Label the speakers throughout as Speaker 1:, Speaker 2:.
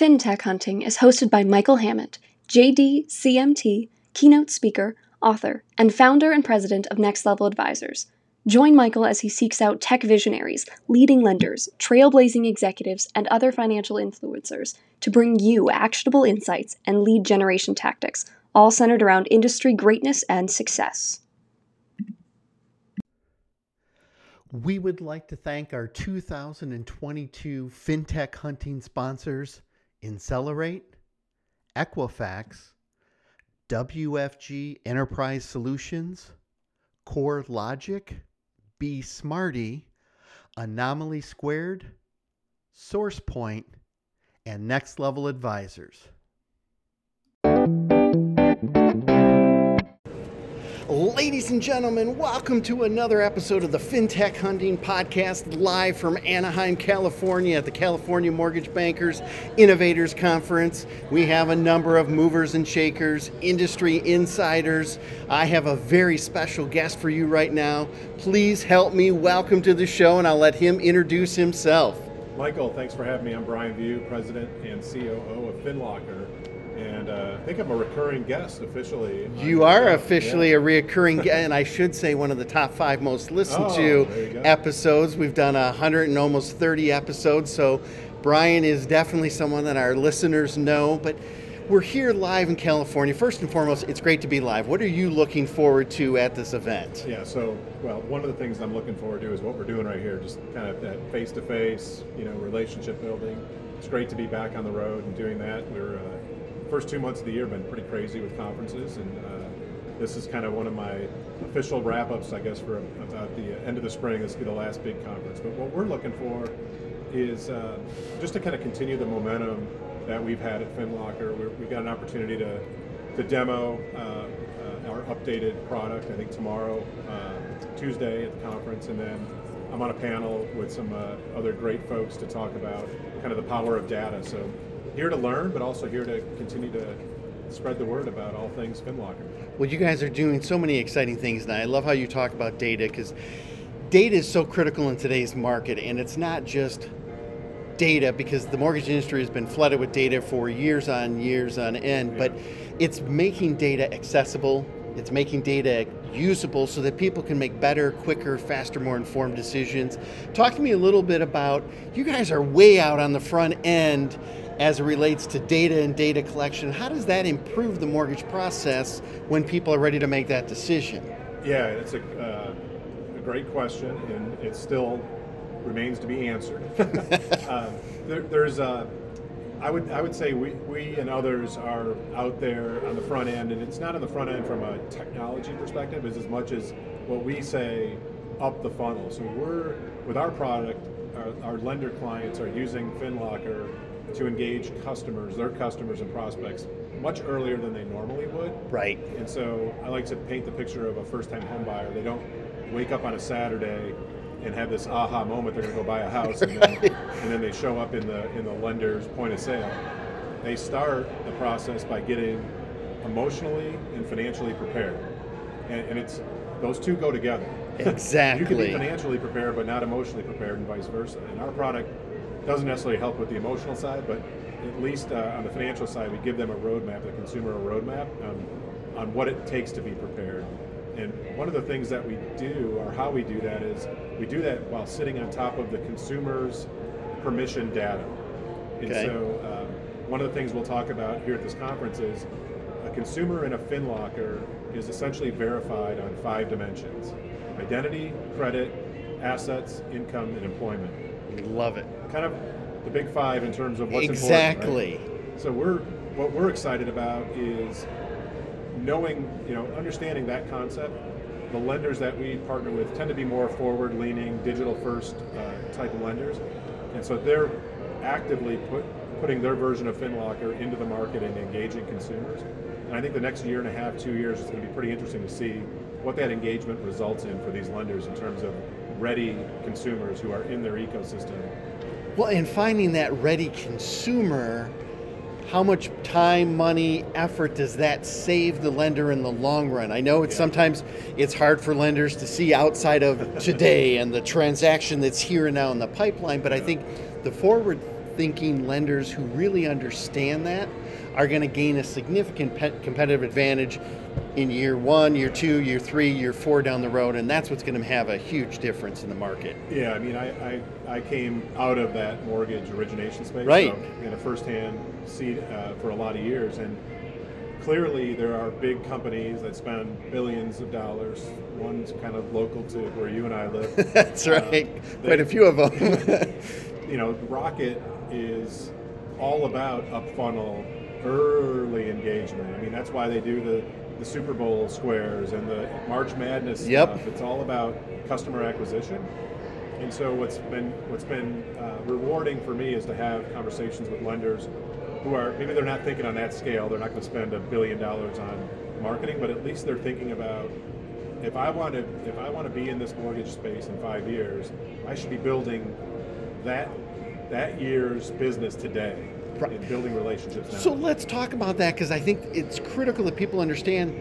Speaker 1: FinTech Hunting is hosted by Michael Hammett, JD, CMT, keynote speaker, author, and founder and president of Next Level Advisors. Join Michael as he seeks out tech visionaries, leading lenders, trailblazing executives, and other financial influencers to bring you actionable insights and lead generation tactics, all centered around industry greatness and success.
Speaker 2: We would like to thank our 2022 FinTech Hunting sponsors, Insellerate, Equifax, WFG Enterprise Solutions, Core Logic, BeSmartee, Anomaly Squared, SourcePoint, and Next Level Advisors. Ladies and gentlemen, welcome to another episode of the FinTech Hunting Podcast live from Anaheim, California at the California Mortgage Bankers Innovators Conference. We have a number of movers and shakers, industry insiders. I have a very special guest for you right now. Please help me welcome to the show, and I'll let him introduce himself.
Speaker 3: Michael, thanks for having me. I'm Brian Vieaux, President and COO of FinLocker and uh, I think I'm a recurring guest officially.
Speaker 2: You are officially yeah. a recurring guest, and I should say one of the top five most listened oh, to episodes. We've done a hundred and almost thirty episodes, so Brian is definitely someone that our listeners know. But we're here live in California. First and foremost, it's great to be live. What are you looking forward to at this event?
Speaker 3: Yeah, so well, one of the things I'm looking forward to is what we're doing right here, just kind of that face-to-face, you know, relationship building. It's great to be back on the road and doing that. We're uh, first two months of the year have been pretty crazy with conferences, and uh, this is kind of one of my official wrap-ups, I guess, for about the end of the spring. This will be the last big conference. But what we're looking for is uh, just to kind of continue the momentum that we've had at FinLocker. we we got an opportunity to to demo uh, uh, our updated product. I think tomorrow, uh, Tuesday, at the conference, and then I'm on a panel with some uh, other great folks to talk about kind of the power of data. So here to learn, but also here to continue to spread the word about all things FinLocker.
Speaker 2: Well, you guys are doing so many exciting things now. I love how you talk about data because data is so critical in today's market, and it's not just data because the mortgage industry has been flooded with data for years on years on end, yeah. but it's making data accessible, it's making data usable so that people can make better, quicker, faster, more informed decisions. Talk to me a little bit about you guys are way out on the front end as it relates to data and data collection. How does that improve the mortgage process when people are ready to make that decision?
Speaker 3: Yeah, it's a, uh, a great question, and it still remains to be answered. uh, there, there's a, I would I would say we, we and others are out there on the front end, and it's not on the front end from a technology perspective as much as what we say up the funnel. So we're with our product, our, our lender clients are using FinLocker to engage customers, their customers and prospects, much earlier than they normally would.
Speaker 2: Right.
Speaker 3: And so I like to paint the picture of a first-time home buyer. They don't wake up on a Saturday and have this aha moment they're going to go buy a house, and, then, and then they show up in the in the lender's point of sale. They start the process by getting emotionally and financially prepared, and, and it's those two go together.
Speaker 2: Exactly.
Speaker 3: you can be financially prepared, but not emotionally prepared, and vice versa. And our product doesn't necessarily help with the emotional side, but at least uh, on the financial side, we give them a roadmap, the consumer a roadmap on, on what it takes to be prepared. And one of the things that we do, or how we do that, is we do that while sitting on top of the consumer's permission data. And okay. so, um, one of the things we'll talk about here at this conference is a consumer in a FinLocker is essentially verified on five dimensions identity, credit, assets, income, and employment.
Speaker 2: Love it.
Speaker 3: Kind of the big five in terms of what's
Speaker 2: exactly.
Speaker 3: important. Exactly. Right? So we're what we're excited about is knowing, you know, understanding that concept. The lenders that we partner with tend to be more forward-leaning, digital-first uh, type of lenders, and so they're actively put, putting their version of FinLocker into the market and engaging consumers. And I think the next year and a half, two years, is going to be pretty interesting to see what that engagement results in for these lenders in terms of ready consumers who are in their ecosystem.
Speaker 2: Well, and finding that ready consumer, how much time, money, effort does that save the lender in the long run? I know it's yeah. sometimes it's hard for lenders to see outside of today and the transaction that's here and now in the pipeline, but I think the forward thinking lenders who really understand that are going to gain a significant competitive advantage in year one, year two, year three, year four down the road, and that's what's going to have a huge difference in the market.
Speaker 3: Yeah, I mean, I, I, I came out of that mortgage origination space,
Speaker 2: right?
Speaker 3: So in a firsthand seat uh, for a lot of years, and clearly there are big companies that spend billions of dollars. One's kind of local to where you and I live.
Speaker 2: that's right, uh, they, quite a few of them.
Speaker 3: you know, Rocket is all about up funnel early engagement. I mean, that's why they do the, the Super Bowl squares and the March Madness
Speaker 2: yep.
Speaker 3: stuff. It's all about customer acquisition. And so what's been what's been uh, rewarding for me is to have conversations with lenders who are maybe they're not thinking on that scale. They're not going to spend a billion dollars on marketing, but at least they're thinking about if I want to if I want to be in this mortgage space in five years, I should be building that that year's business today in building relationships now.
Speaker 2: So let's talk about that because I think it's critical that people understand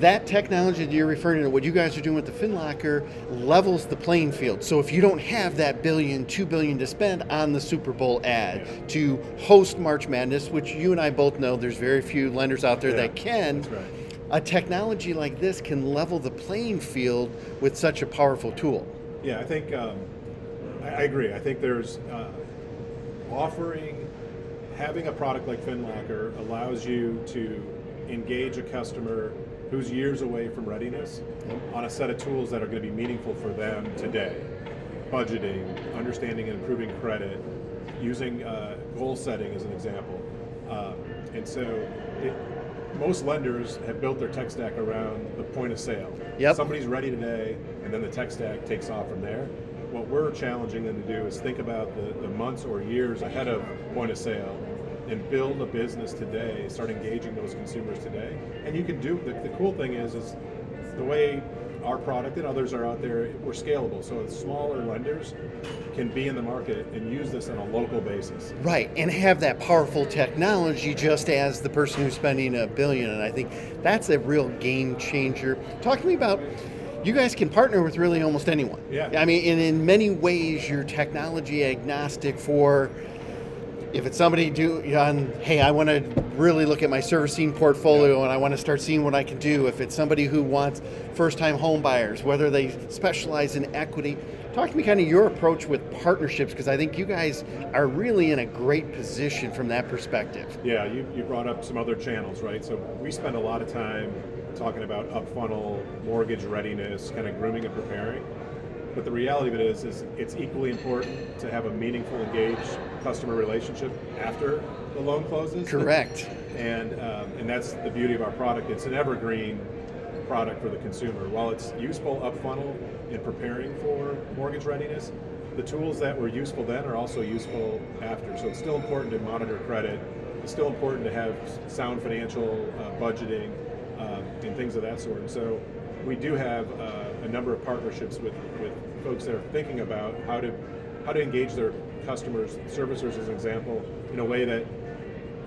Speaker 2: that technology that you're referring to, what you guys are doing with the FinLocker, levels the playing field. So if you don't have that billion, two billion to spend on the Super Bowl ad yeah. to host March Madness, which you and I both know there's very few lenders out there
Speaker 3: yeah,
Speaker 2: that can.
Speaker 3: Right.
Speaker 2: A technology like this can level the playing field with such a powerful tool.
Speaker 3: Yeah, I think um, I, I, agree. I think there's uh, offering having a product like FinLocker allows you to engage a customer who's years away from readiness on a set of tools that are going to be meaningful for them today. Budgeting, understanding and improving credit, using uh, goal setting as an example. Uh, and so it, most lenders have built their tech stack around the point of sale.
Speaker 2: Yep.
Speaker 3: Somebody's ready today, and then the tech stack takes off from there. What we're challenging them to do is think about the, the months or years ahead of point of sale and build a business today, start engaging those consumers today. And you can do, the, the cool thing is, is the way our product and others are out there, we're scalable. So smaller lenders can be in the market and use this on a local basis.
Speaker 2: Right, and have that powerful technology just as the person who's spending a billion. And I think that's a real game changer. Talk to me about you guys can partner with really almost anyone.
Speaker 3: Yeah.
Speaker 2: I mean, and in many ways, you're technology agnostic for if it's somebody do on hey i want to really look at my servicing portfolio and i want to start seeing what i can do. If it's somebody who wants first time home buyers whether they specialize in equity talk to me kind of your approach with partnerships because i think you guys are really in a great position from that perspective.
Speaker 3: Yeah you, you brought up some other channels right? So we spend a lot of time talking about up funnel mortgage readiness kind of grooming and preparing. But the reality of it is, is it's equally important to have a meaningful, engaged customer relationship after the loan closes.
Speaker 2: Correct.
Speaker 3: and um, and that's the beauty of our product. It's an evergreen product for the consumer. While it's useful up funnel in preparing for mortgage readiness, the tools that were useful then are also useful after. So it's still important to monitor credit. It's still important to have sound financial uh, budgeting uh, and things of that sort. And so we do have uh, a number of partnerships with, with folks that are thinking about how to how to engage their customers, servicers as an example, in a way that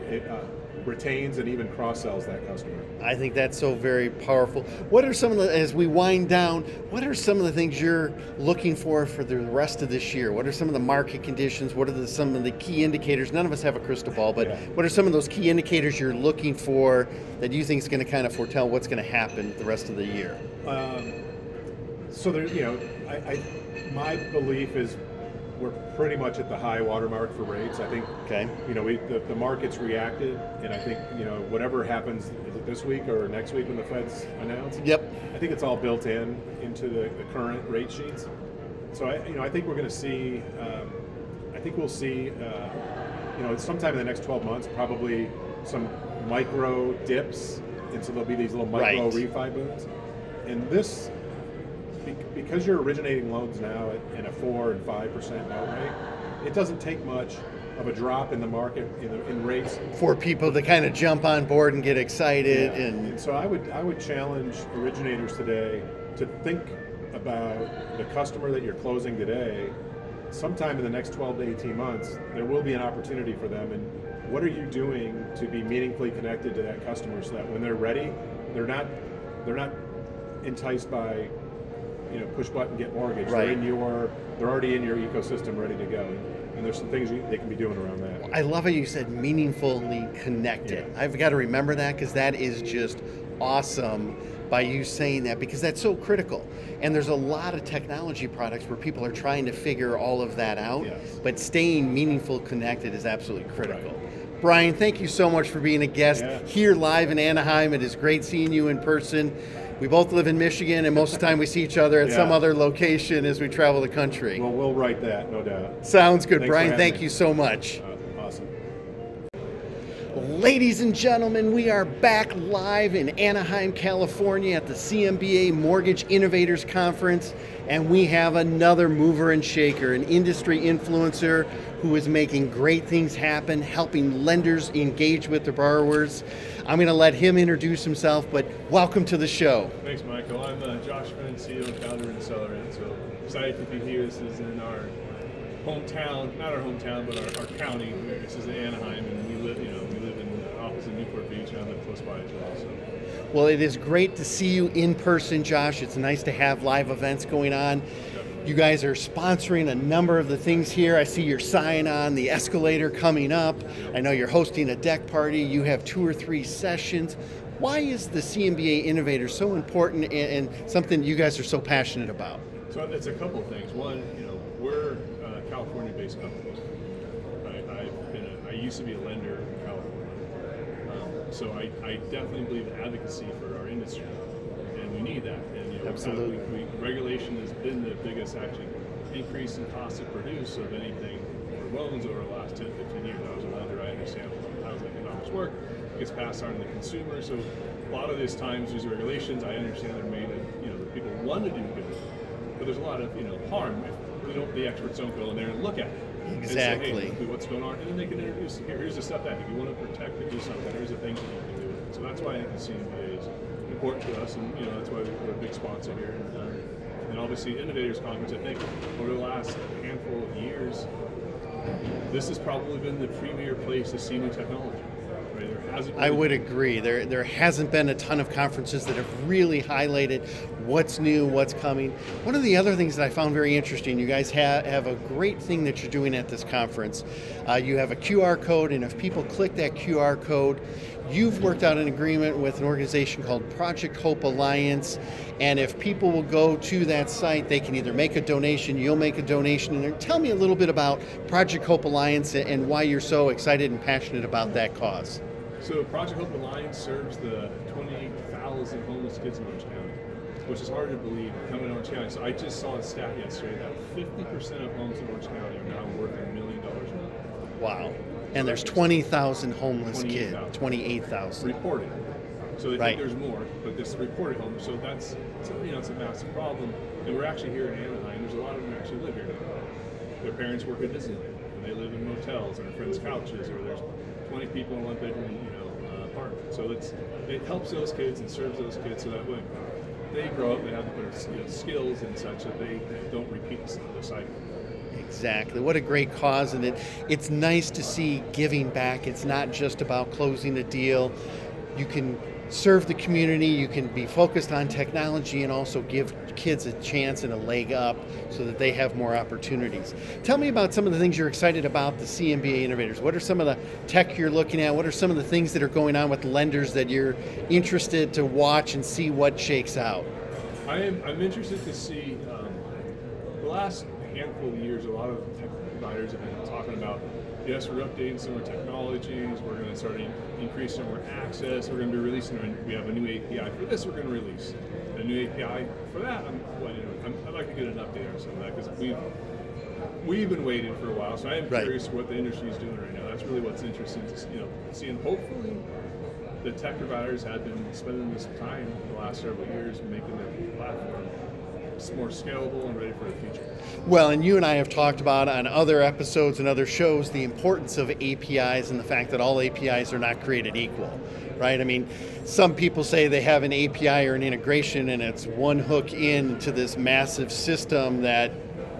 Speaker 3: it uh, retains and even cross sells that customer.
Speaker 2: I think that's so very powerful. What are some of the, as we wind down, what are some of the things you're looking for for the rest of this year? What are some of the market conditions? What are the, some of the key indicators? None of us have a crystal ball, but yeah. what are some of those key indicators you're looking for that you think is going to kind of foretell what's going to happen the rest of the year?
Speaker 3: Um, so there, you know, I, I, my belief is we're pretty much at the high watermark for rates. I think,
Speaker 2: okay.
Speaker 3: you know, we, the, the market's reacted, and I think, you know, whatever happens, is it this week or next week when the Fed's announced?
Speaker 2: Yep.
Speaker 3: I think it's all built in into the, the current rate sheets. So I, you know, I think we're going to see. Um, I think we'll see. Uh, you know, sometime in the next 12 months, probably some micro dips, and so there'll be these little micro
Speaker 2: right.
Speaker 3: refi booms. And this because you're originating loans now at, in a four and five percent note rate, it doesn't take much of a drop in the market in, the, in rates
Speaker 2: for people to kind of jump on board and get excited.
Speaker 3: Yeah.
Speaker 2: And,
Speaker 3: and so I would I would challenge originators today to think about the customer that you're closing today. Sometime in the next 12 to 18 months, there will be an opportunity for them. And what are you doing to be meaningfully connected to that customer so that when they're ready, they're not they're not enticed by you know push button get mortgage.
Speaker 2: Right.
Speaker 3: They're in your they're already in your ecosystem ready to go. and there's some things you, they can be doing around that.
Speaker 2: I love how you said meaningfully connected.
Speaker 3: Yeah.
Speaker 2: I've got to remember that because that is just awesome by you saying that because that's so critical. And there's a lot of technology products where people are trying to figure all of that out,
Speaker 3: Yes.
Speaker 2: but staying meaningful connected is absolutely critical.
Speaker 3: Right.
Speaker 2: Brian, thank you so much for being a guest
Speaker 3: Yeah.
Speaker 2: here live in Anaheim. It is great seeing you in person. We both live in Michigan, and most of the time we see each other at
Speaker 3: Yeah.
Speaker 2: some other location as we travel the country.
Speaker 3: Well, we'll write that, no doubt.
Speaker 2: Sounds good,
Speaker 3: Thanks
Speaker 2: Brian. Thank
Speaker 3: me.
Speaker 2: you so much.
Speaker 3: Uh, awesome.
Speaker 2: Ladies and gentlemen, we are back live in Anaheim, California at the CMBA Mortgage Innovators Conference, and we have another mover and shaker, an industry influencer who is making great things happen, helping lenders engage with their borrowers. I'm going to let him introduce himself, but welcome to the show.
Speaker 4: Thanks, Michael. I'm uh, Josh Finn, CEO of founder and seller, and so excited to be here. This is in our hometown, not our hometown, but our, our county. This is in Anaheim, and we live, you know, we live in uh, opposite Newport Beach, and I live close by as well. So
Speaker 2: Well, it is great to see you in person, Josh. It's nice to have live events going on. You guys are sponsoring a number of the things here. I see your sign on the escalator coming up. I know you're hosting a deck party. You have two or three sessions. Why is the CMBA Innovator so important and, and something you guys are so passionate about?
Speaker 4: So it's a couple things. One, you know, we're a California-based company. I, I've been a, I used to be a lender in California, um, so I, I definitely believe in advocacy for our industry, and we need that. And
Speaker 2: Absolutely.
Speaker 4: Kind of we, we, regulation has been the biggest actually increase in cost to produce of anything for loans over the last 10, 15 years. I was a lender. I understand how the economics work. It gets passed on to the consumer. So a lot of these times, these regulations, I understand they're made. Of, you know, the people want to do good but there's a lot of you know harm if we don't the experts don't go in there and look at it. And say,
Speaker 2: Exactly.
Speaker 4: hey, what's going on, and then they can introduce here, here's the stuff that if you want to protect or do something, here's the things that you can do. So that's why I think the CMBA is important to us, and you know that's why we're a big sponsor here. And, um, and obviously, Innovators Conference. I think over the last handful of years, this has probably been the premier place to see new technology. Hasn't.
Speaker 2: I would agree. There, there hasn't been a ton of conferences that have really highlighted what's new, what's coming. One of the other things that I found very interesting, you guys have, have a great thing that you're doing at this conference. Uh, you have a QR code, and if people click that QR code, you've worked out an agreement with an organization called Project Hope Alliance. And if people will go to that site, they can either make a donation, you'll make a donation. And tell me a little bit about Project Hope Alliance and why you're so excited and passionate about that cause.
Speaker 4: So Project Hope Alliance serves the 28,000 homeless kids in Orange County, which is hard to believe coming to Orange County. So I just saw a stat yesterday that 50% of homes in Orange County are now worth a million dollars.
Speaker 2: Wow. And there's 20,000 homeless kids.
Speaker 4: 28,000.
Speaker 2: 28,000.
Speaker 4: Reported. So they
Speaker 2: Right.
Speaker 4: think there's more, but this reported homeless. So that's you know it's a massive problem. And we're actually here in Anaheim. There's a lot of them actually live here. Their parents work at Disneyland, and they live in motels and their friends' couches, or there's 20 people in one bedroom, you know, uh, apartment. So it's it helps those kids and serves those kids so that way they grow up, they have the better you know, skills and such that they don't repeat the cycle.
Speaker 2: Exactly. What a great cause. And it, it's nice to see giving back. It's not just about closing a deal. You can serve the community, you can be focused on technology, and also give kids a chance and a leg up so that they have more opportunities. Tell me about some of the things you're excited about the CMBA Innovators. What are some of the tech you're looking at? What are some of the things that are going on with lenders that you're interested to watch and see what shakes out?
Speaker 4: I am I'm interested to see um, the last handful of years. A lot of tech providers have been talking about yes, we're updating some of our technologies. We're going to start in, increasing more access. We're going to be releasing. Our, we have a new API for this. We're going to release a new API for that. I'm, well, you know, I'm, I'd like to get an update on some of that because we've we've been waiting for a while. So I am
Speaker 2: Right.
Speaker 4: curious what the industry is doing right now. That's really what's interesting to see, you know see. And hopefully, the tech providers have been spending this time the last several years making their platform more scalable and ready for the future.
Speaker 2: Well, and you and I have talked about on other episodes and other shows the importance of APIs and the fact that all APIs are not created equal, right? I mean, some people say they have an API or an integration and it's one hook into this massive system that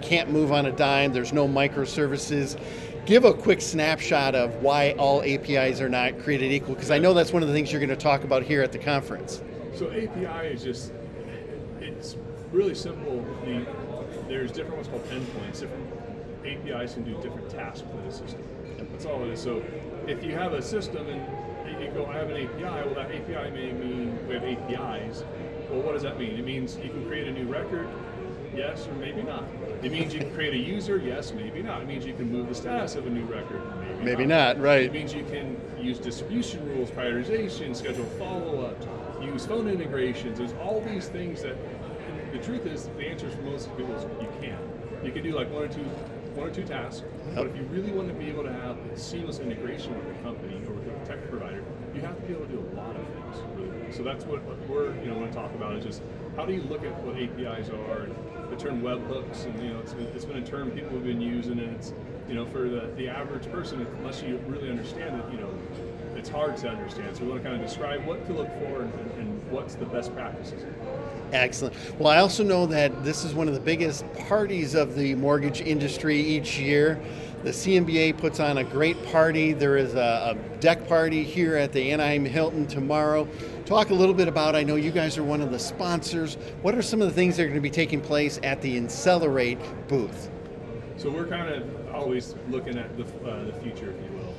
Speaker 2: can't move on a dime, there's no microservices. Give a quick snapshot of why all APIs are not created equal, because I know that's one of the things you're going to talk about here at the conference.
Speaker 4: So API is just it's really simple. The, there's different what's called endpoints, different APIs can do different tasks within a system. That's all it is. So if you have a system and you go, I have an API, well that API may mean we have APIs. Well, what does that mean? It means you can create a new record, yes or maybe not. It means you can create a user, yes, maybe not. It means you can move the status of a new record, maybe,
Speaker 2: Maybe not, right.
Speaker 4: It means you can use distribution rules, prioritization, schedule follow-up, use phone integrations. There's all these things that, the truth is, the answer for most people is you can. You can do like one or two, one or two tasks, but if you really want to be able to have seamless integration with a company or with a tech provider, you have to be able to do a lot of things. Really. So that's what we're, you know, want to talk about is just how do you look at what APIs are, and the term webhooks, and you know, it's been, it's been a term people have been using, and it's, you know, for the, the average person, unless you really understand it, you know, it's hard to understand. So we want to kind of describe what to look for and, and, and what's the best practices.
Speaker 2: Excellent. Well, I also know that this is one of the biggest parties of the mortgage industry each year. The CMBA puts on a great party. There is a, a deck party here at the Anaheim Hilton tomorrow. Talk a little bit about, I know you guys are one of the sponsors. What are some of the things that are going to be taking place at the Insellerate booth?
Speaker 4: So we're kind of always looking at the, uh, the future, if you will.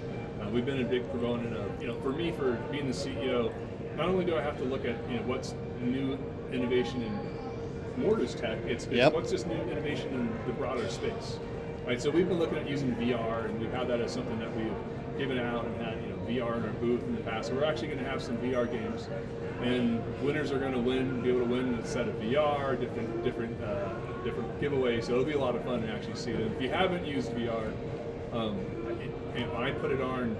Speaker 4: Uh, we've been a big proponent of, you know, for me, for being the CEO, not only do I have to look at, you know, what's new innovation in mortars tech, it's, it's
Speaker 2: Yep.
Speaker 4: what's this new innovation in the broader space, right? So we've been looking at using VR, and we've had that as something that we've given out and had, you know, VR in our booth in the past. So we're actually going to have some VR games, and winners are going to win, be able to win a set of VR, different, different, uh, different giveaways. So it'll be a lot of fun to actually see it. And if you haven't used VR, um, it, I put it on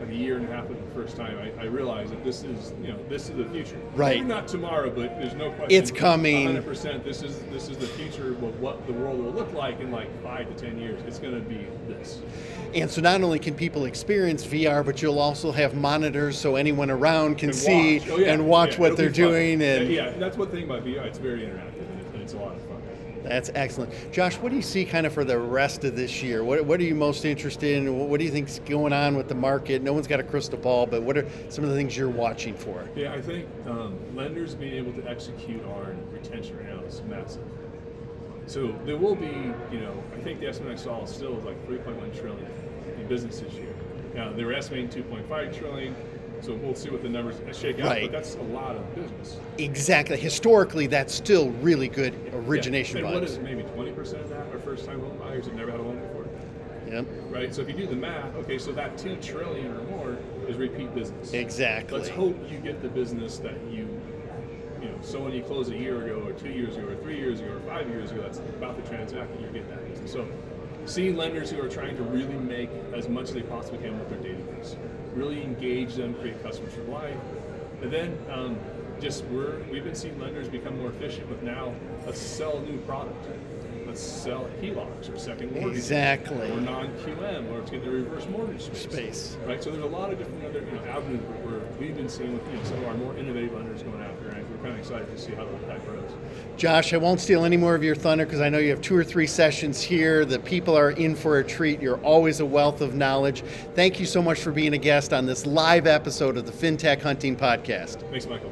Speaker 4: like a year and a half of the first time, I, I realized that this is, you know, this is the future.
Speaker 2: Right.
Speaker 4: Maybe not tomorrow, but there's no question.
Speaker 2: It's coming.
Speaker 4: 100%. This is this is the future of what the world will look like in like five to ten years. It's going to be this.
Speaker 2: And so not only can people experience VR, but you'll also have monitors so anyone around can
Speaker 4: And
Speaker 2: see
Speaker 4: watch. Oh, yeah.
Speaker 2: and watch
Speaker 4: Yeah,
Speaker 2: what they're
Speaker 4: be fun.
Speaker 2: doing. And
Speaker 4: yeah, that's one thing about VR. It's very interactive and it's, and it's a lot of fun.
Speaker 2: That's excellent. Josh, what do you see kind of for the rest of this year? What, what are you most interested in? What, do you think's going on with the market? No one's got a crystal ball, but what are some of the things you're watching for?
Speaker 4: Yeah, I think um, lenders being able to execute on retention right now is massive. So there will be, you know, I think the estimate I saw is still like 3.1 trillion in business this year. Now they were estimating 2.5 trillion, so we'll see what the numbers shake out.
Speaker 2: Right.
Speaker 4: But that's a lot of business.
Speaker 2: Exactly. Historically, that's still really good origination
Speaker 4: yeah. And what is it, maybe 20% of that are first-time home buyers that never had a loan before?
Speaker 2: Yep.
Speaker 4: Right. So if you do the math, okay, so that two trillion or more is repeat business.
Speaker 2: Exactly.
Speaker 4: Let's hope you get the business that you, you know, so when you close a year ago, or two years ago, or three years ago, or five years ago, that's about the transaction you get that business. So, seeing lenders who are trying to really make as much as they possibly can with their database, really engage them, create customers for life, and then um, just we're we've been seeing lenders become more efficient with now. Let's sell a new product. Let's sell HELOCs or second mortgages.
Speaker 2: Exactly.
Speaker 4: Or non-QM, or it's getting the reverse mortgage space.
Speaker 2: Space.
Speaker 4: Right. So there's a lot of different other you know, avenues where, where we've been seeing with you know, some of our more innovative lenders going after, and we're kind of excited to see how that grows.
Speaker 2: Josh, I won't steal any more of your thunder because I know you have two or three sessions here. The people are in for a treat. You're always a wealth of knowledge. Thank you so much for being a guest on this live episode of the FinTech Hunting Podcast.
Speaker 4: Thanks, Michael.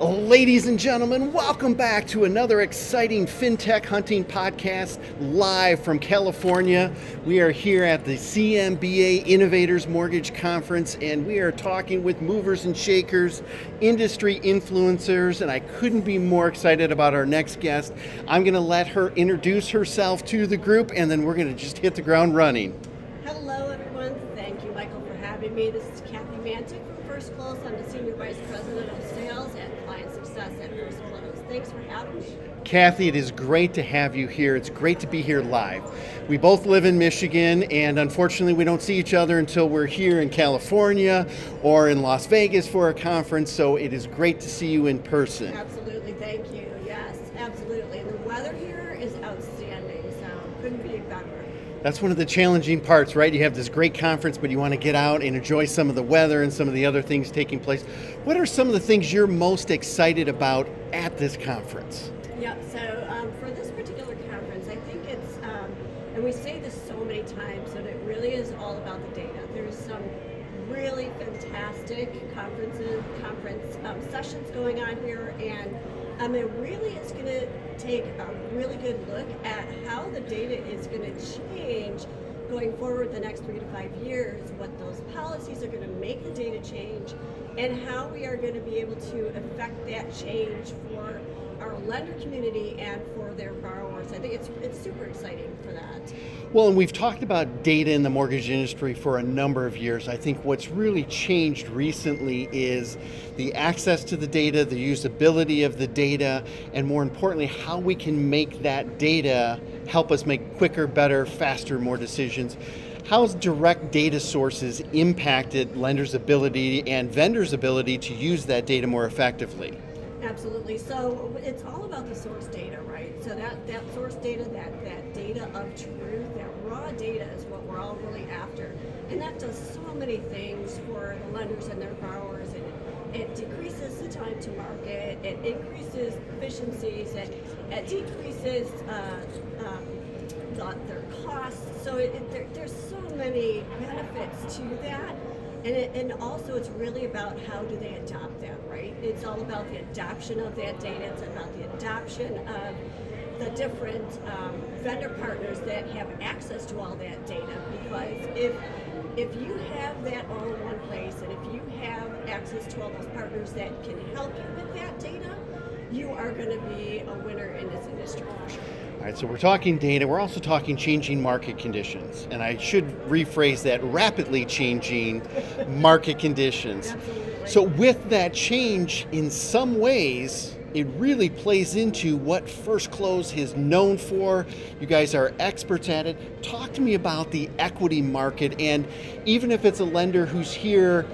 Speaker 2: Ladies and gentlemen, welcome back to another exciting FinTech Hunting Podcast live from California. We are here at the CMBA Innovators Mortgage Conference and we are talking with movers and shakers, industry influencers, and I couldn't be more excited about our next guest. I'm going to let her introduce herself to the group and then we're going to just hit the ground running.
Speaker 5: Hello, everyone. Thank you, Michael, for having me. This is Kathy Mantic from First Close. I'm the Senior Vice President of Sales and Client Success at First Close. Thanks for having me.
Speaker 2: Kathy, it is great to have you here. It's great to be here live. We both live in Michigan, and unfortunately, we don't see each other until we're here in California or in Las Vegas for a conference, so it is great to see you in person.
Speaker 5: Absolutely. Thank you. Yes, absolutely. And the weather here is outstanding, so couldn't be better.
Speaker 2: That's one of the challenging parts, right? You have this great conference, but you want to get out and enjoy some of the weather and some of the other things taking place. What are some of the things you're most excited about at this conference?
Speaker 5: Yep. So um, for this particular conference, I think it's, um, and we say this so many times, that it really is all about the data. There's some really fantastic conferences, conference um, sessions going on here, and um, it really is going to take a really good look at how the data is going to change going forward the next three to five years, what those policies are going to make the data change, and how we are going to be able to affect that change for our lender community and for their borrowers. I think it's it's super exciting for that.
Speaker 2: Well, and we've talked about data in the mortgage industry for a number of years. I think what's really changed recently is the access to the data, the usability of the data, and more importantly, how we can make that data help us make quicker, better, faster, more decisions. How's direct data sources impacted lenders' ability and vendors' ability to use that data more effectively?
Speaker 5: Absolutely. So it's all about the source data, right? So that, that source data, that, that data of truth, that raw data is what we're all really after. And that does so many things for the lenders and their borrowers. And it decreases the time to market, it increases efficiencies, it, it decreases uh, the, their costs. So it, it, there, there's so many benefits to that. And, it, and also it's really about how do they adopt that, right? It's all about the adoption of that data. It's about the adoption of the different um, vendor partners that have access to all that data. Because if if you have that all in one place, and if you have access to all those partners that can help you with that data, you are going to be a winner in this industry for sure.
Speaker 2: All right, so we're talking data, we're also talking changing market conditions. And I should rephrase that rapidly changing market conditions. So, with that change, in some ways, it really plays into what First Close is known for. You guys are experts at it. Talk to me about the equity market, and even if it's a lender who's here,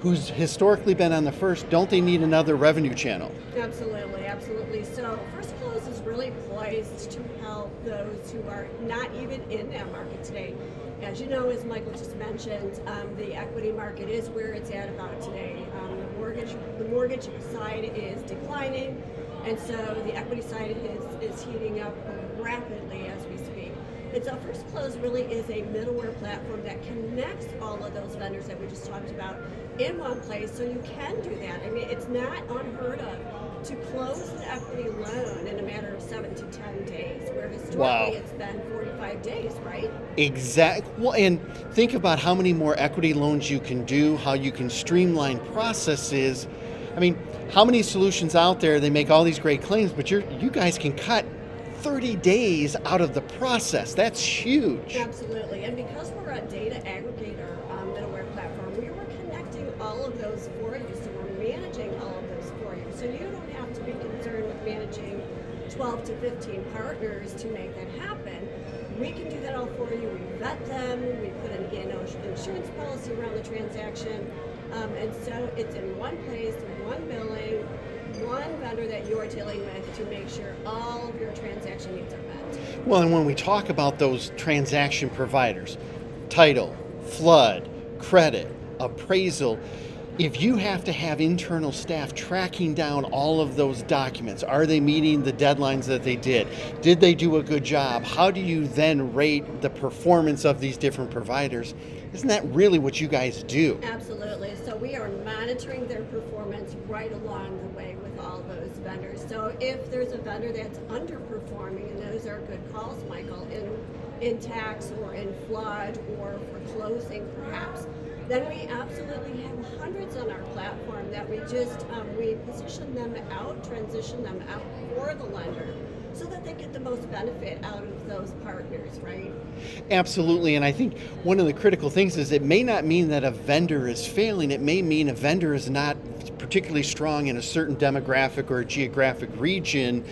Speaker 2: who's historically been on the first, don't they need another revenue channel?
Speaker 5: Absolutely, absolutely. So First Close is really poised to help those who are not even in that market today. As you know, as Michael just mentioned, um, the equity market is where it's at about today. Um, the mortgage, the mortgage side is declining, and so the equity side is, is heating up rapidly as we speak. And so First Close really is a middleware platform that connects all of those vendors that we just talked about in one place, so you can do that. I mean, it's not unheard of to close an equity loan in a matter of seven to ten days, where historically
Speaker 2: Wow.
Speaker 5: it's been 45 days, right?
Speaker 2: Exactly. Well, and think about how many more equity loans you can do, how you can streamline processes. I mean, how many solutions out there? They make all these great claims, but you're you guys can cut 30 days out of the process. That's huge.
Speaker 5: Absolutely, and because we're a data aggregator those for you. So we're managing all of those for you. So you don't have to be concerned with managing 12 to 15 partners to make that happen. We can do that all for you. We vet them. We put an insurance policy around the transaction, um, and so it's in one place, one billing, one vendor that you're dealing with to make sure all of your transaction needs are met.
Speaker 2: Well, and when we talk about those transaction providers, title, flood, credit, appraisal, if you have to have internal staff tracking down all of those documents, are they meeting the deadlines that they did? Did they do a good job? How do you then rate the performance of these different providers? Isn't that really what you guys do?
Speaker 5: Absolutely. So we are monitoring their performance right along the way with all those vendors. So if there's a vendor that's underperforming, and those are good calls, Michael, in in tax or in flood or for closing perhaps, then we absolutely have hundreds on our platform that we just um, we position them out, transition them out for the lender so that they get the most benefit out of those partners, right?
Speaker 2: Absolutely, and I think one of the critical things is it may not mean that a vendor is failing. It may mean a vendor is not particularly strong in a certain demographic or geographic region,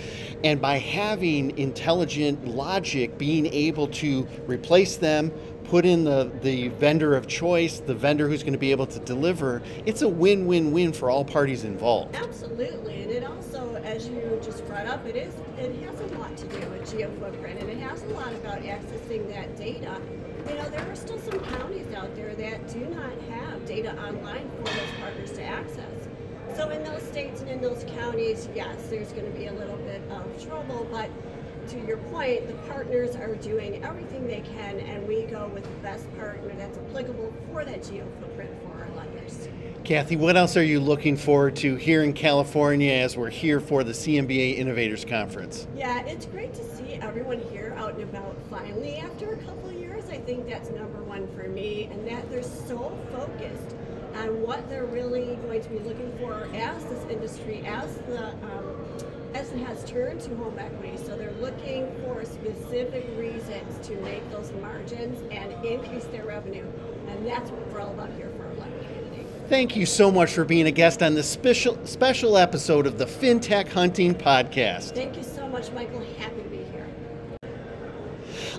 Speaker 2: and by having intelligent logic, being able to replace them, put in the, the vendor of choice, the vendor who's going to be able to deliver, it's a win-win-win for all parties involved.
Speaker 5: Absolutely, and it also, as you just brought up, it is it has a lot to do with geo footprint, and it has a lot about accessing that data. You know, there are still some counties out there that do not have data online for those partners to access. So in those states and in those counties, yes, there's going to be a little bit of trouble, but to your point, the partners are doing everything they can, and we go with the best partner that's applicable for that geo footprint for our lenders.
Speaker 2: Kathy, what else are you looking forward to here in California as we're here for the CMBA Innovators Conference?
Speaker 5: Yeah, it's great to see everyone here out and about finally after a couple of years. I think that's number one for me, and that they're so focused on what they're really going to be looking for as this industry, as the um, it has turned to home equity. So they're looking for specific reasons to make those margins and increase their revenue, and that's what we're all about here for our lender community.
Speaker 2: Thank you so much for being a guest on this special special episode of the FinTech Hunting Podcast.
Speaker 5: Thank you so much, Michael. Happy to be here.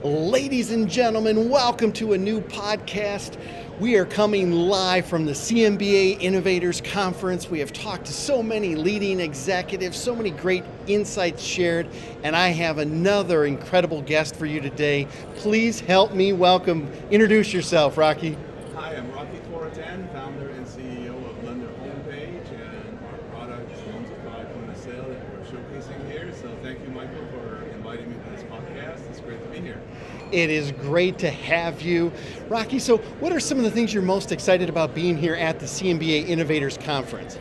Speaker 2: Ladies and gentlemen, welcome to a new podcast. We are coming live from the CMBA Innovators Conference. We have talked to so many leading executives, so many great insights shared, and I have another incredible guest for you today. Please help me welcome, introduce yourself, Rocky.
Speaker 6: Hi, I'm Rocky Floritan, founder and CEO of Lender Homepage, and our product is Loansify Point of Sale that we're showcasing here. So thank you, Michael, for inviting me to this podcast. It's great to be here.
Speaker 2: It is great to have you. Rocky, so what are some of the things you're most excited about being here at the CMBA Innovators Conference?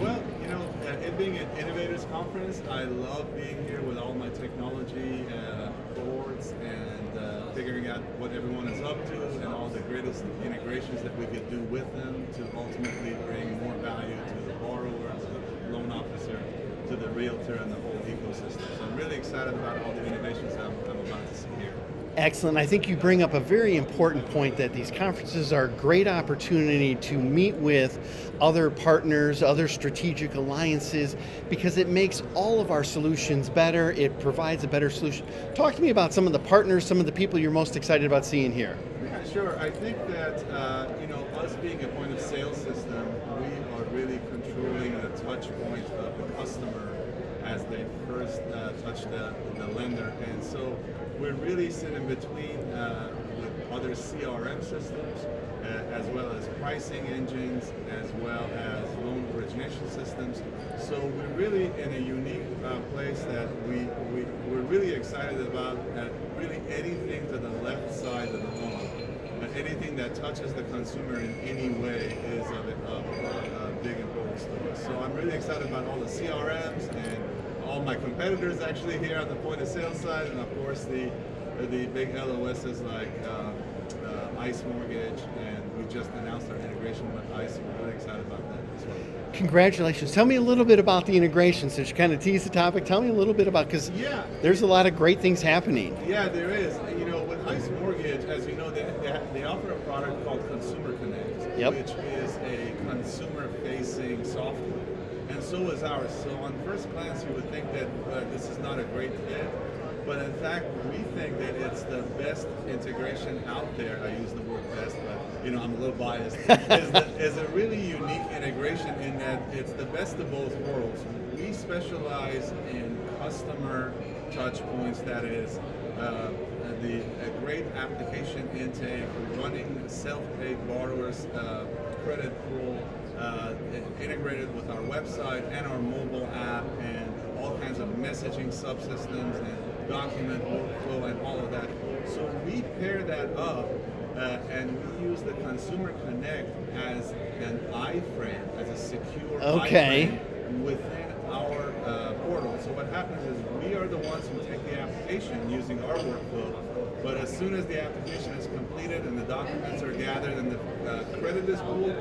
Speaker 6: Well, you know, uh, it being an innovators conference, I love being here with all my technology uh, boards and uh, figuring out what everyone is up to and all the greatest integrations that we could do with them to ultimately bring more value to the borrower, to the loan officer, to the realtor, and the whole ecosystem. So I'm really excited about all the innovations I'm, I'm about to see here.
Speaker 2: Excellent. I think you bring up a very important point that these conferences are a great opportunity to meet with other partners, other strategic alliances, because it makes all of our solutions better. It provides a better solution. Talk to me about some of the partners, some of the people you're most excited about seeing here.
Speaker 6: Yeah, sure. I think that uh, you know us being a point of sale system, we are really controlling the touch point of the customer as they first uh, touch the, the lender, and so we're really sitting between uh, with other CRM systems, uh, as well as pricing engines, as well as loan origination systems. So we're really in a unique uh, place that we, we we're really excited about. Really anything to the left side of the loan uh, anything that touches the consumer in any way is of, of big importance to us. So I'm really excited about all the CRMs and all my competitors actually here on the point of sale side, and of course the the big LOSs like uh, uh, ICE Mortgage, and we just announced our integration with ICE. We're really excited about that as well.
Speaker 2: Congratulations. Tell me a little bit about the integration. Since you kind of teased the topic, tell me a little bit about because
Speaker 6: Yeah.
Speaker 2: there's a lot of great things happening.
Speaker 6: Yeah, there is. You know, with ICE Mortgage, as you know, they, they, they offer a product called Consumer Connect,
Speaker 2: Yep.
Speaker 6: which is a consumer-facing software. And so is ours. So on first glance, you would think that uh, this is not a great fit. But in fact, we think that it's the best integration out there. I use the word best, but you know, I'm a little biased. is, the, is a really unique integration in that it's the best of both worlds. We specialize in customer touch points, that is, uh, the a great application intake, running self-paid borrowers, uh, credit pool, uh, integrated with our website and our mobile app, and all kinds of messaging subsystems and document workflow and all of that. So we pair that up uh, and we use the Consumer Connect as an iframe, as a secure
Speaker 2: Okay.
Speaker 6: iframe within our uh, portal. So what happens is we are the ones who take the application using our workflow, but as soon as the application is completed and the documents are gathered and the uh, credit is pulled,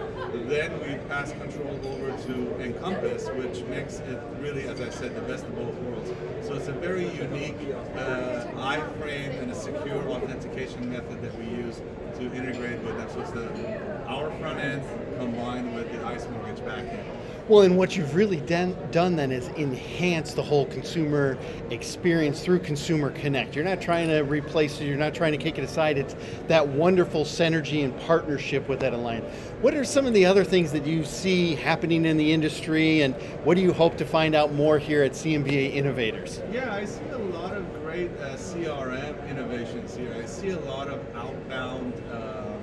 Speaker 6: then we pass control over to Encompass, which makes it really, as I said, the best of both worlds. So it's a very unique uh, iframe and a secure authentication method that we use to integrate with them. So it's the, our front end combined with the ICE mortgage back end.
Speaker 2: Well, and what you've really done, done then is enhance the whole consumer experience through Consumer Connect. You're not trying to replace it, you're not trying to kick it aside. It's that wonderful synergy and partnership with that alliance. What are some of the other things that you see happening in the industry, and what do you hope to find out more here at CMBA Innovators?
Speaker 6: Yeah, I see a lot of great uh, CRM innovations here. I see a lot of outbound um,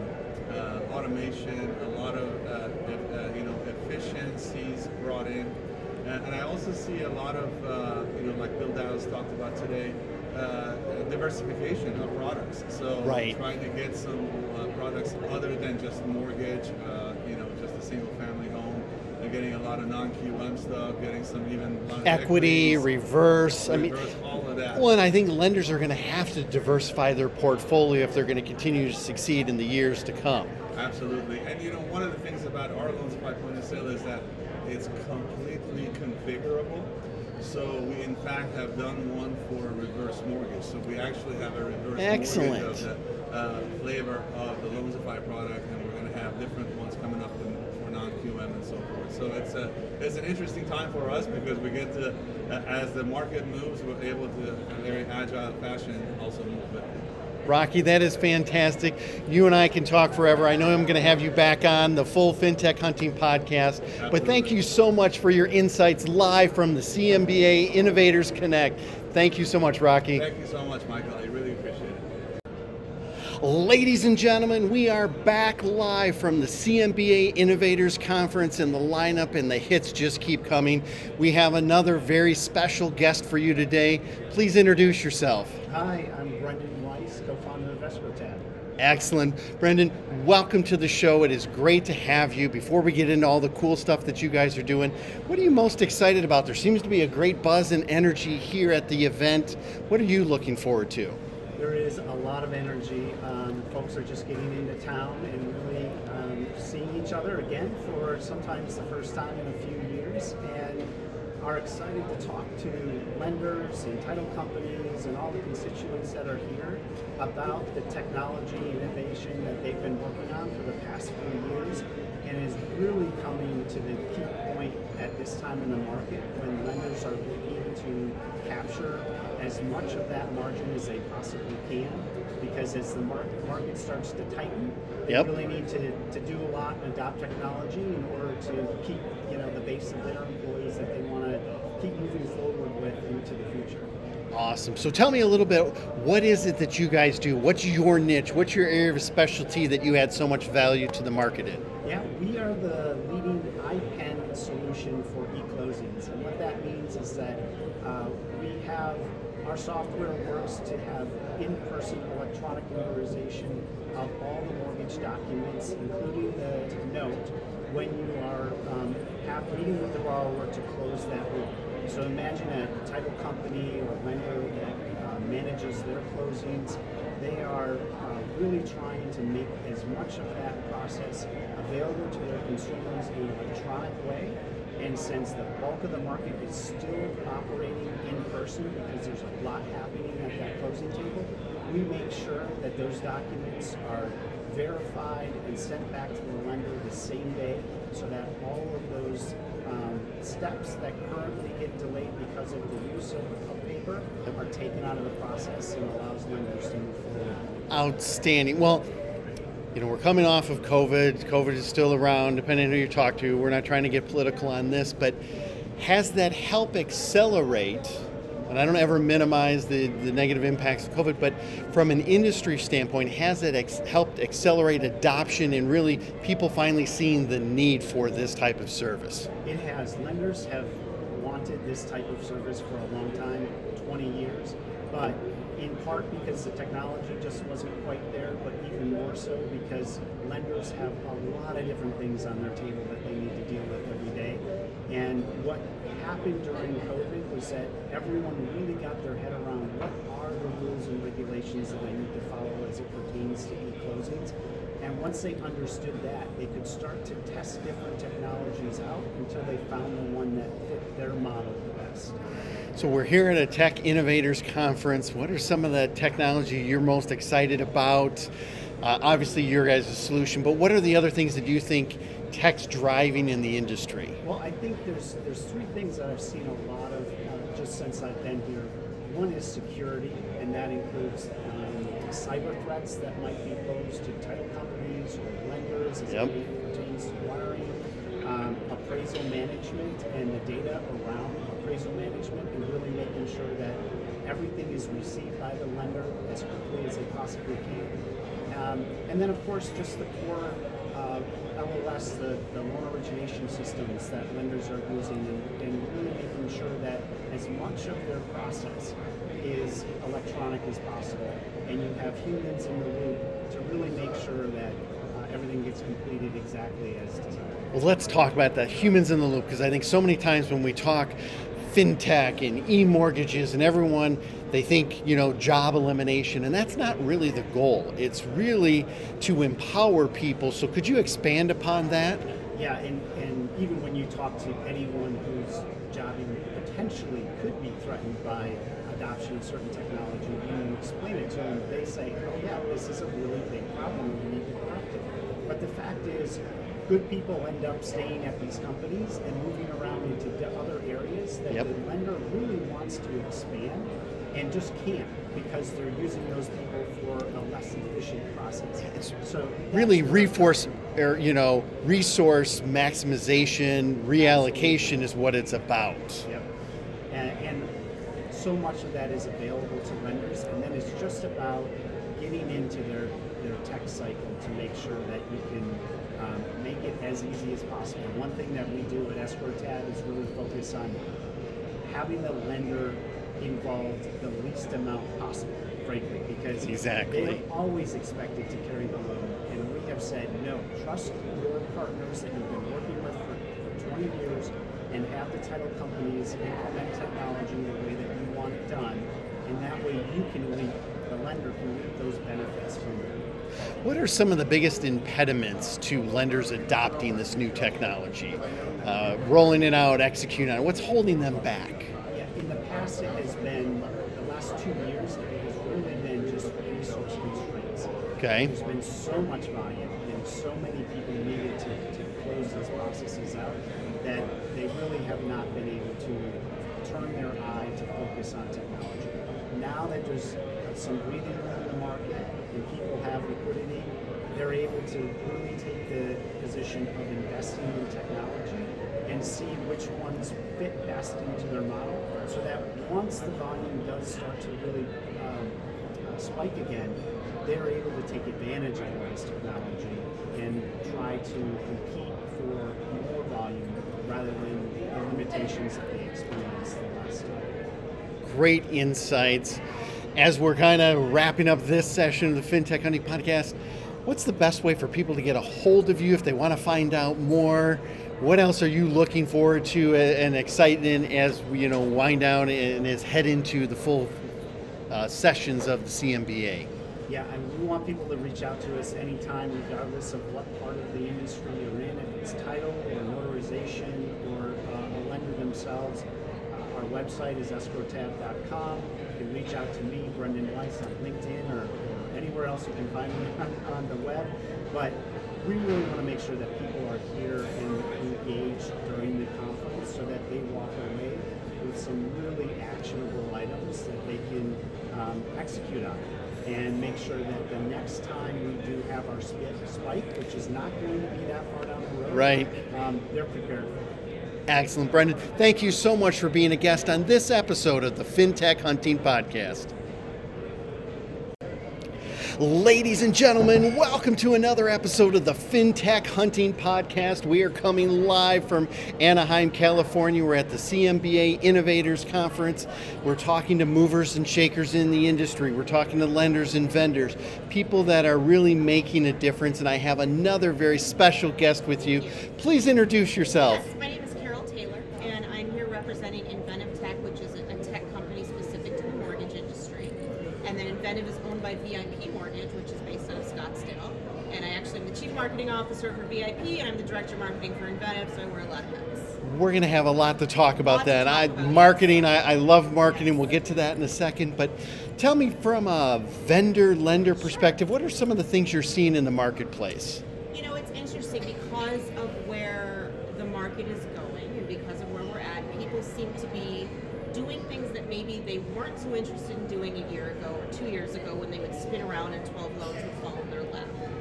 Speaker 6: uh, automation, a lot of uh, e- uh, you know efficiencies brought in. And, and I also see a lot of, uh, you know, like Bill Dow's talked about today, uh, diversification of products. So
Speaker 2: Right.
Speaker 6: trying to get some uh, products other than just mortgage, uh, you know, just a single family home. They're getting a lot of non-QM stuff, getting some even a lot of
Speaker 2: Equity, reverse. I mean,
Speaker 6: all of that.
Speaker 2: Well, and I think lenders are going to have to diversify their portfolio if they're going to continue to succeed in the years to come.
Speaker 6: Absolutely. And you know, one of the things about our Loansify point of sale is that it's completely configurable. So we in fact have done one for a reverse mortgage. So we actually have a reverse
Speaker 2: Excellent.
Speaker 6: mortgage of the uh, flavor of the Loansify product, and we're going to have different ones coming up in, for non-QM and so forth. So it's a it's an interesting time for us because we get to, uh, as the market moves, we're able to, in a very agile fashion, also move it.
Speaker 2: Rocky, that is fantastic. You and I can talk forever. I know I'm going to have you back on the full FinTech Hunting podcast. But thank you so much for your insights live from the CMBA Innovators Connect. Thank you so much, Rocky.
Speaker 6: Thank you so much, Michael. I really appreciate it.
Speaker 2: Ladies and gentlemen, we are back live from the CMBA Innovators Conference, and the lineup and the hits just keep coming. We have another very special guest for you today. Please introduce yourself.
Speaker 7: Hi, I'm Brendan
Speaker 2: Excellent. Brendan, welcome to the show. It is great to have you. Before we get into all the cool stuff that you guys are doing, what are you most excited about? There seems to be a great buzz and energy here at the event. What are you looking forward to?
Speaker 7: There is a lot of energy. Um, folks are just getting into town and really um, seeing each other again for sometimes the first time in a few years, and are excited to talk to lenders and title companies and all the constituents that are here about the technology innovation that they've been working on for the past few years and is really coming to the key point at this time in the market when lenders are looking to capture as much of that margin as they possibly can because as the mar- market starts to tighten they
Speaker 2: Yep.
Speaker 7: really need to, to do a lot and adopt technology in order to keep you know the base of their employees that they want to keep moving forward with into the future
Speaker 2: Awesome. So tell me a little bit what is it that you guys do? What's your niche? What's your area of specialty that you add so much value to the market in?
Speaker 7: Yeah, we are the leading IPEN solution for e-closings, and what that means is that uh, we have our software works to have in-person electronic notarization of all the mortgage documents, including the note, when you are um, have meeting with the borrower to close that loan. So imagine a title company or lender that uh, manages their closings. They are uh, really trying to make as much of that process available to their consumers in an electronic way. And since the bulk of the market is still operating in person because there's a lot happening at that closing table, we make sure that those documents are verified and sent back to the lender the same day so that all of those um, steps that currently get delayed because of the use of, of paper are taken out of the process and allows lenders to move forward.
Speaker 2: Outstanding. Well, you know, we're coming off of COVID. COVID is still around, depending on who you talk to. We're not trying to get political on this, but has that help accelerate? And I don't ever minimize the, the negative impacts of COVID, but from an industry standpoint, has it ex- helped accelerate adoption and really people finally seeing the need for this type of service?
Speaker 7: It has. Lenders have wanted this type of service for a long time 20 years but in part because the technology just wasn't quite there, but even more so because lenders have a lot of different things on their table that they need to deal with every day. And what happened during COVID was that everyone really got their head around what are the rules and regulations that I need to follow as it pertains to e-closings. And once they understood that, they could start to test different technologies out until they found the one that fit their model the best.
Speaker 2: So we're here at a Tech Innovators Conference. What are some of the technology you're most excited about? Uh, obviously, your guys' solution, but what are the other things that you think tech's driving in the industry?
Speaker 7: Well, I think there's there's three things that I've seen a lot of uh, just since I've been here. One is security, and that includes um, cyber threats that might be posed to title companies or lenders as
Speaker 2: Yep.
Speaker 7: it pertains to wiring, um, appraisal management, and the data around appraisal management, and really making sure that everything is received by the lender as quickly as they possibly can. Um, and then of course just the core uh, LOS, the, the loan origination systems that lenders are using, and, and really making sure that as much of their process is electronic as possible, and you have humans in the loop to really make sure that uh, everything gets completed exactly as designed.
Speaker 2: Well, let's talk about the humans in the loop because I think so many times when we talk fintech and e-mortgages and everyone they think you know job elimination and that's not really the goal. It's really to empower people. So could you expand upon that?
Speaker 7: Yeah, and, and even when you talk to anyone whose job potentially could be threatened by adoption of certain technology, when you explain it to them, they say, oh yeah, this is a really big problem, we need to correct it. But the fact is, good people end up staying at these companies and moving around into other areas that
Speaker 2: Yep.
Speaker 7: the lender really wants to expand and just can't because they're using those people for a less efficient process.
Speaker 2: It's
Speaker 7: so
Speaker 2: really reforce or you know resource maximization reallocation is what it's about
Speaker 7: Yep. And, and so much of that is available to lenders, and then it's just about getting into their, their tech cycle to make sure that you can um, make it as easy as possible. One thing that we do at EscrowTab is really focus on having the lender involved the least amount possible, frankly, because
Speaker 2: Exactly.
Speaker 7: they are always expected to carry the load. And we have said, no, trust your partners that you've been working with for, for 20 years and have the title companies implement technology the way that you want it done. And that way you can reap, the lender can reap those benefits from it.
Speaker 2: what are some of the biggest impediments to lenders adopting this new technology uh, rolling it out executing on it what's holding them back
Speaker 7: Yeah, in the past it has been, the last two years, it has really been just resource constraints.
Speaker 2: okay
Speaker 7: There's been so much volume and so many people needed to, to close these processes out that they really have not been able to turn their eye to focus on technology. Now that there's some breathing room in the market and people have liquidity, they're able to really take the position of investing in technology and see which ones fit best into their model so that once the volume does start to really um, uh, spike again, they're able to take advantage of this technology and try to compete for more volume rather than the limitations that they experienced the last time.
Speaker 2: great insights. As we're kind of wrapping up this session of the FinTech Hunting Podcast, what's the best way for people to get a hold of you if they want to find out more? What else are you looking forward to and excited as we you know wind down and as head into the full uh, sessions of the CMBA?
Speaker 7: Yeah, and we want people to reach out to us anytime, regardless of what part of the industry you're in, if it's title or notarization or uh, a lender themselves. Uh, our website is escrowtab.com. You can reach out to me, Brendan Weiss, on LinkedIn or anywhere else you can find me on, on the web. But we really want to make sure that people are here and engaged during the conference so that they walk away with some really actionable items that they can um, execute on and make sure that the next time we do have our spike, which is not going to be that far down the road,
Speaker 2: Right.
Speaker 7: um, they're prepared for it.
Speaker 2: Excellent, Brendan. Thank you so much for being a guest on this episode of the FinTech Hunting Podcast. Ladies and gentlemen, welcome to another episode of the FinTech Hunting Podcast. We are coming live from Anaheim, California. We're at the CMBA Innovators Conference. We're talking to movers and shakers in the industry. We're talking to lenders and vendors, people that are really making a difference. And I have another very special guest with you. Please introduce yourself.
Speaker 8: Yes, my name is Carol Taylor, and I'm here representing Inventive Tech, which is a, a tech company specific to the mortgage industry. And then Inventive is owned by VIP Mortgage, which is based out of Scottsdale. And I actually am the chief marketing officer for VIP, I'm the director of marketing for Inventive, so I wear a lot of hats.
Speaker 2: We're going to have a lot to talk about that.
Speaker 8: talk
Speaker 2: I
Speaker 8: about,
Speaker 2: marketing. I, I love marketing. We'll get to that in a second. But tell me, from a vendor lender perspective, what are some of the things you're seeing in the marketplace?
Speaker 8: You know, it's interesting because of where the market is going and because of where we're at, people seem to be doing things that maybe they weren't so interested in doing a year ago or two years ago when they would spin around in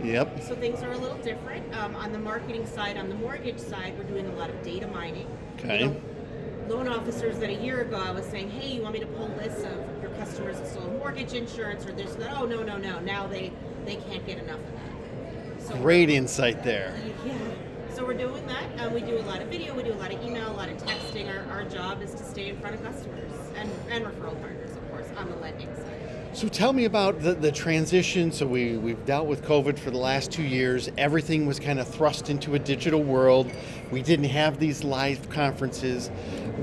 Speaker 2: Yep.
Speaker 8: So things are a little different. Um, on the marketing side, on the mortgage side, we're doing a lot of data mining.
Speaker 2: Okay.
Speaker 8: You know, loan officers that a year ago I was saying, hey, you want me to pull lists of your customers that have mortgage insurance or this, that? Oh, no, no, no. Now they, they can't get enough of that. So
Speaker 2: Great insight there.
Speaker 8: Yeah. So we're doing that. Uh, we do a lot of video, we do a lot of email, a lot of texting. Our, our job is to stay in front of customers and, and referral partners, of course, on the lending side.
Speaker 2: So tell me about the, the transition. So we, we've dealt with COVID for the last two years. Everything was kind of thrust into a digital world. We didn't have these live conferences.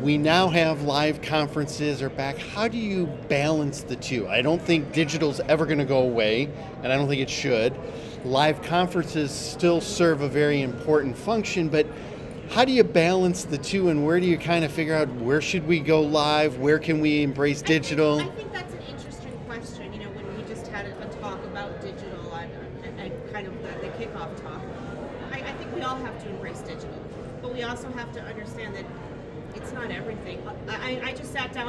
Speaker 2: We now have live conferences are back. How do you balance the two? I don't think digital's ever going to go away, and I don't think it should. Live conferences still serve a very important function, but how do you balance the two and where do you kind of figure out where should we go live? Where can we embrace digital?
Speaker 8: I think, I think that's an interesting question. You know, when we just had a, a talk about digital and, and, and kind of the, the kickoff talk, I, I think we all have to embrace digital, but we also have to understand that it's not everything. I, I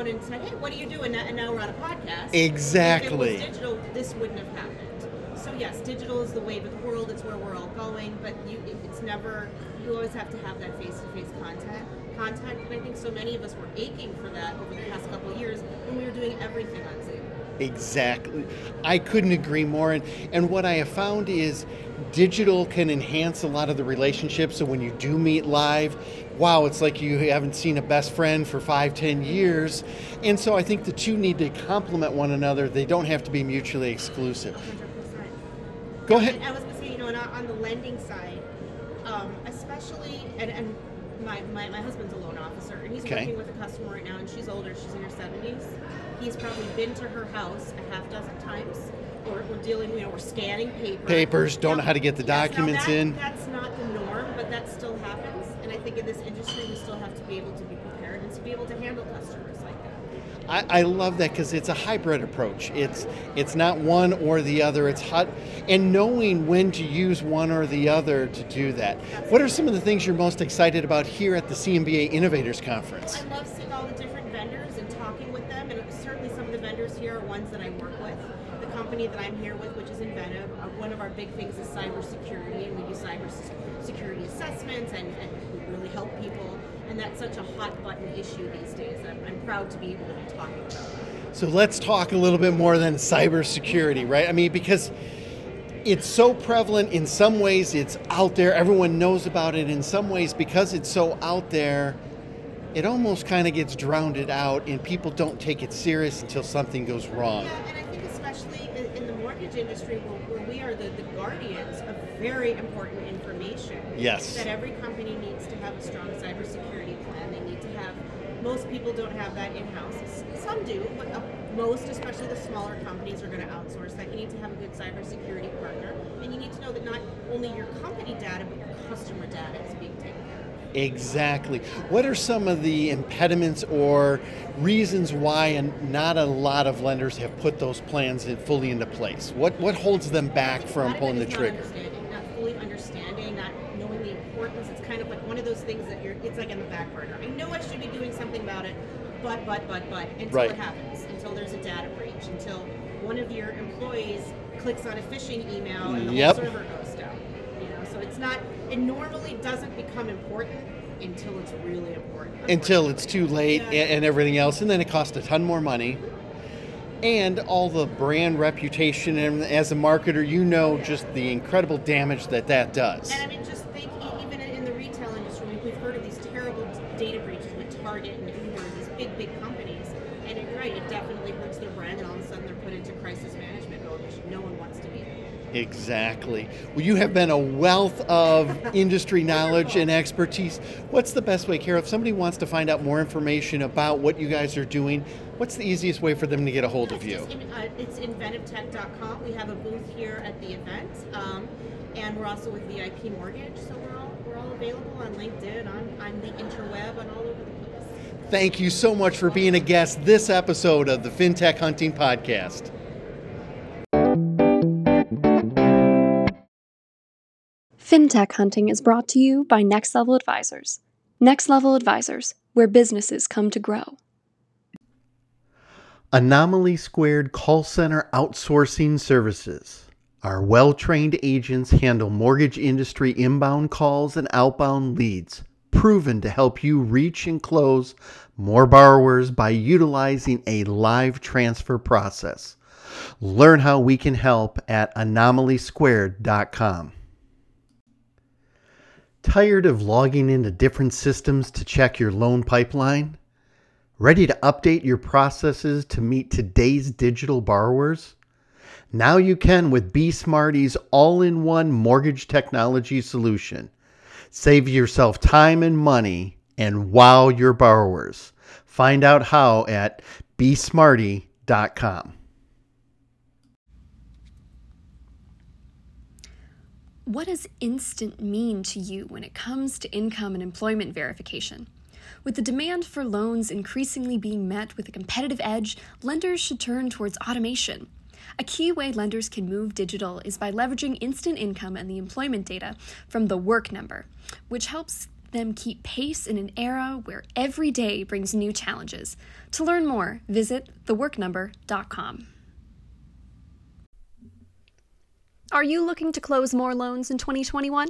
Speaker 8: down and said, "Hey, what are you doing?" And now we're on a podcast.
Speaker 2: Exactly.
Speaker 8: If it was digital, this wouldn't have happened. So yes, digital is the wave of the world. It's where we're all going. But you, it's never. You always have to have that face-to-face contact. Contact, and I think so many of us were aching for that over the past couple of years when we were doing everything on Zoom.
Speaker 2: Exactly. I couldn't agree more. And, and what I have found is digital can enhance a lot of the relationships. So when you do meet live, wow, it's like you haven't seen a best friend for five, ten years. And so I think the two need to complement one another. They don't have to be mutually exclusive.
Speaker 8: 100%.
Speaker 2: Go ahead.
Speaker 8: I was going to say, you know, on on the lending side, um, especially, and, and my, my, my husband's a loan officer, and he's
Speaker 2: Okay.
Speaker 8: working with a customer right now, and she's older, she's in her 70s. He's probably been to her house a half dozen times. We're, we're dealing, you know, we're scanning paper.
Speaker 2: Papers, don't know how to get the
Speaker 8: yes, now
Speaker 2: documents
Speaker 8: that-
Speaker 2: in.
Speaker 8: That's not the norm, but that still happens. And I think in this industry, we still have to be able to be prepared and to be able to handle customers like that.
Speaker 2: I, I love that because it's a hybrid approach. It's it's not one or the other. It's hot, and knowing when to use one or the other to do that. What are some of the things you're most excited about here at the CMBA Innovators Conference?
Speaker 8: I love seeing all the different vendors and talking with them, and certainly some of the vendors here are ones that I work with. The company that I'm here with, which is Inventive, uh, one of our big things is cybersecurity, and we do cybersecurity assessments, and, and we really help people. And that's such a hot button issue these days. I'm, I'm proud to be able to be talking about that.
Speaker 2: So let's talk a little bit more than cybersecurity, right? I mean, because it's so prevalent in some ways, it's out there, everyone knows about it. In some ways, because it's so out there, it almost kind of gets drowned out, and people don't take it serious until something goes wrong.
Speaker 8: Yeah, and I think especially in, the mortgage industry, where, where we are the, the guardians of very important information.
Speaker 2: Yes.
Speaker 8: That every company needs to have a strong cybersecurity plan. They need to have. Most people don't have that in house. Some do, but uh, most, especially the smaller companies, are going to outsource that. You need to have a good cybersecurity partner, and you need to know that not only your company data, but your customer data is being taken care of.
Speaker 2: Exactly. What are some of the impediments or reasons why and not a lot of lenders have put those plans fully into place? What what holds them back from pulling the trigger?
Speaker 8: Not understanding, not fully understanding, not knowing the importance. It's kind of like one of those things that you're. It's like in the back burner. I know I should be doing something about it, but but but but until
Speaker 2: Right.
Speaker 8: it happens, until there's a data breach, until one of your employees clicks on a phishing email and the
Speaker 2: Yep.
Speaker 8: whole server goes down. You know, so it's not. It normally doesn't become important until it's really important.
Speaker 2: Until it's too late
Speaker 8: Yeah.
Speaker 2: and, and everything else, and then it costs a ton more money. And all the brand reputation, and as a marketer, you know just the incredible damage that that does.
Speaker 8: And I mean, just
Speaker 2: Exactly. Well, you have been a wealth of industry knowledge and expertise. What's the best way, Carol? If somebody wants to find out more information about what you guys are doing, what's the easiest way for them to get a hold of
Speaker 8: It's
Speaker 2: you?
Speaker 8: in- uh, It's inventivetech.com. We have a booth here at the event, um, and we're also with VIP Mortgage, so we're all we're all available on LinkedIn, on, on the interweb, and all over the place.
Speaker 2: Thank you so much for being a guest this episode of the FinTech Hunting Podcast.
Speaker 1: FinTech Hunting is brought to you by Next Level Advisors. Next Level Advisors, where businesses come to grow.
Speaker 2: Anomaly Squared Call Center Outsourcing Services. Our well trained agents handle mortgage industry inbound calls and outbound leads, proven to help you reach and close more borrowers by utilizing a live transfer process. Learn how we can help at anomalysquared.com. Tired of logging into different systems to check your loan pipeline? Ready to update your processes to meet today's digital borrowers? Now you can with BeSmartee's all in one mortgage technology solution. Save yourself time and money and wow your borrowers. Find out how at besmartee.com.
Speaker 1: What does instant mean to you when it comes to income and employment verification? With the demand for loans increasingly being met with a competitive edge, lenders should turn towards automation. A key way lenders can move digital is by leveraging instant income and the employment data from the work number, which helps them keep pace in an era where every day brings new challenges. To learn more, visit theworknumber.com. Are you looking to close more loans in 2021?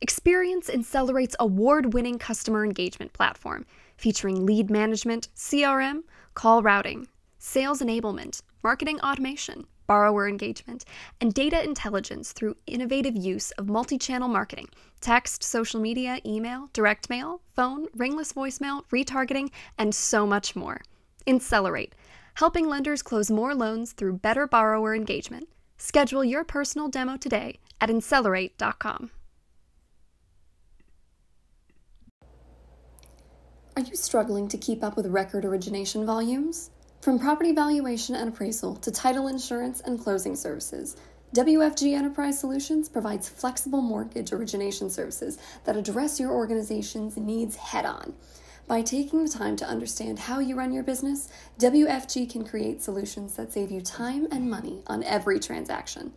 Speaker 1: Experience Insellerate's award winning customer engagement platform featuring lead management, CRM, call routing, sales enablement, marketing automation, borrower engagement, and data intelligence through innovative use of multi channel marketing text, social media, email, direct mail, phone, ringless voicemail, retargeting, and so much more. Incellerate, helping lenders close more loans through better borrower engagement. Schedule your personal demo today at Insellerate.com. Are you struggling to keep up with record origination volumes? From property valuation and appraisal to title insurance and closing services, WFG Enterprise Solutions provides flexible mortgage origination services that address your organization's needs head on. By taking the time to understand how you run your business, WFG can create solutions that save you time and money on every transaction.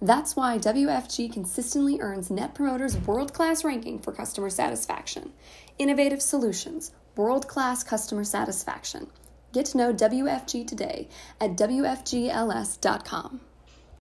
Speaker 1: That's why WFG consistently earns Net Promoter's world class ranking for customer satisfaction. Innovative solutions, world class customer satisfaction. Get to know WFG today at WFGLS.com.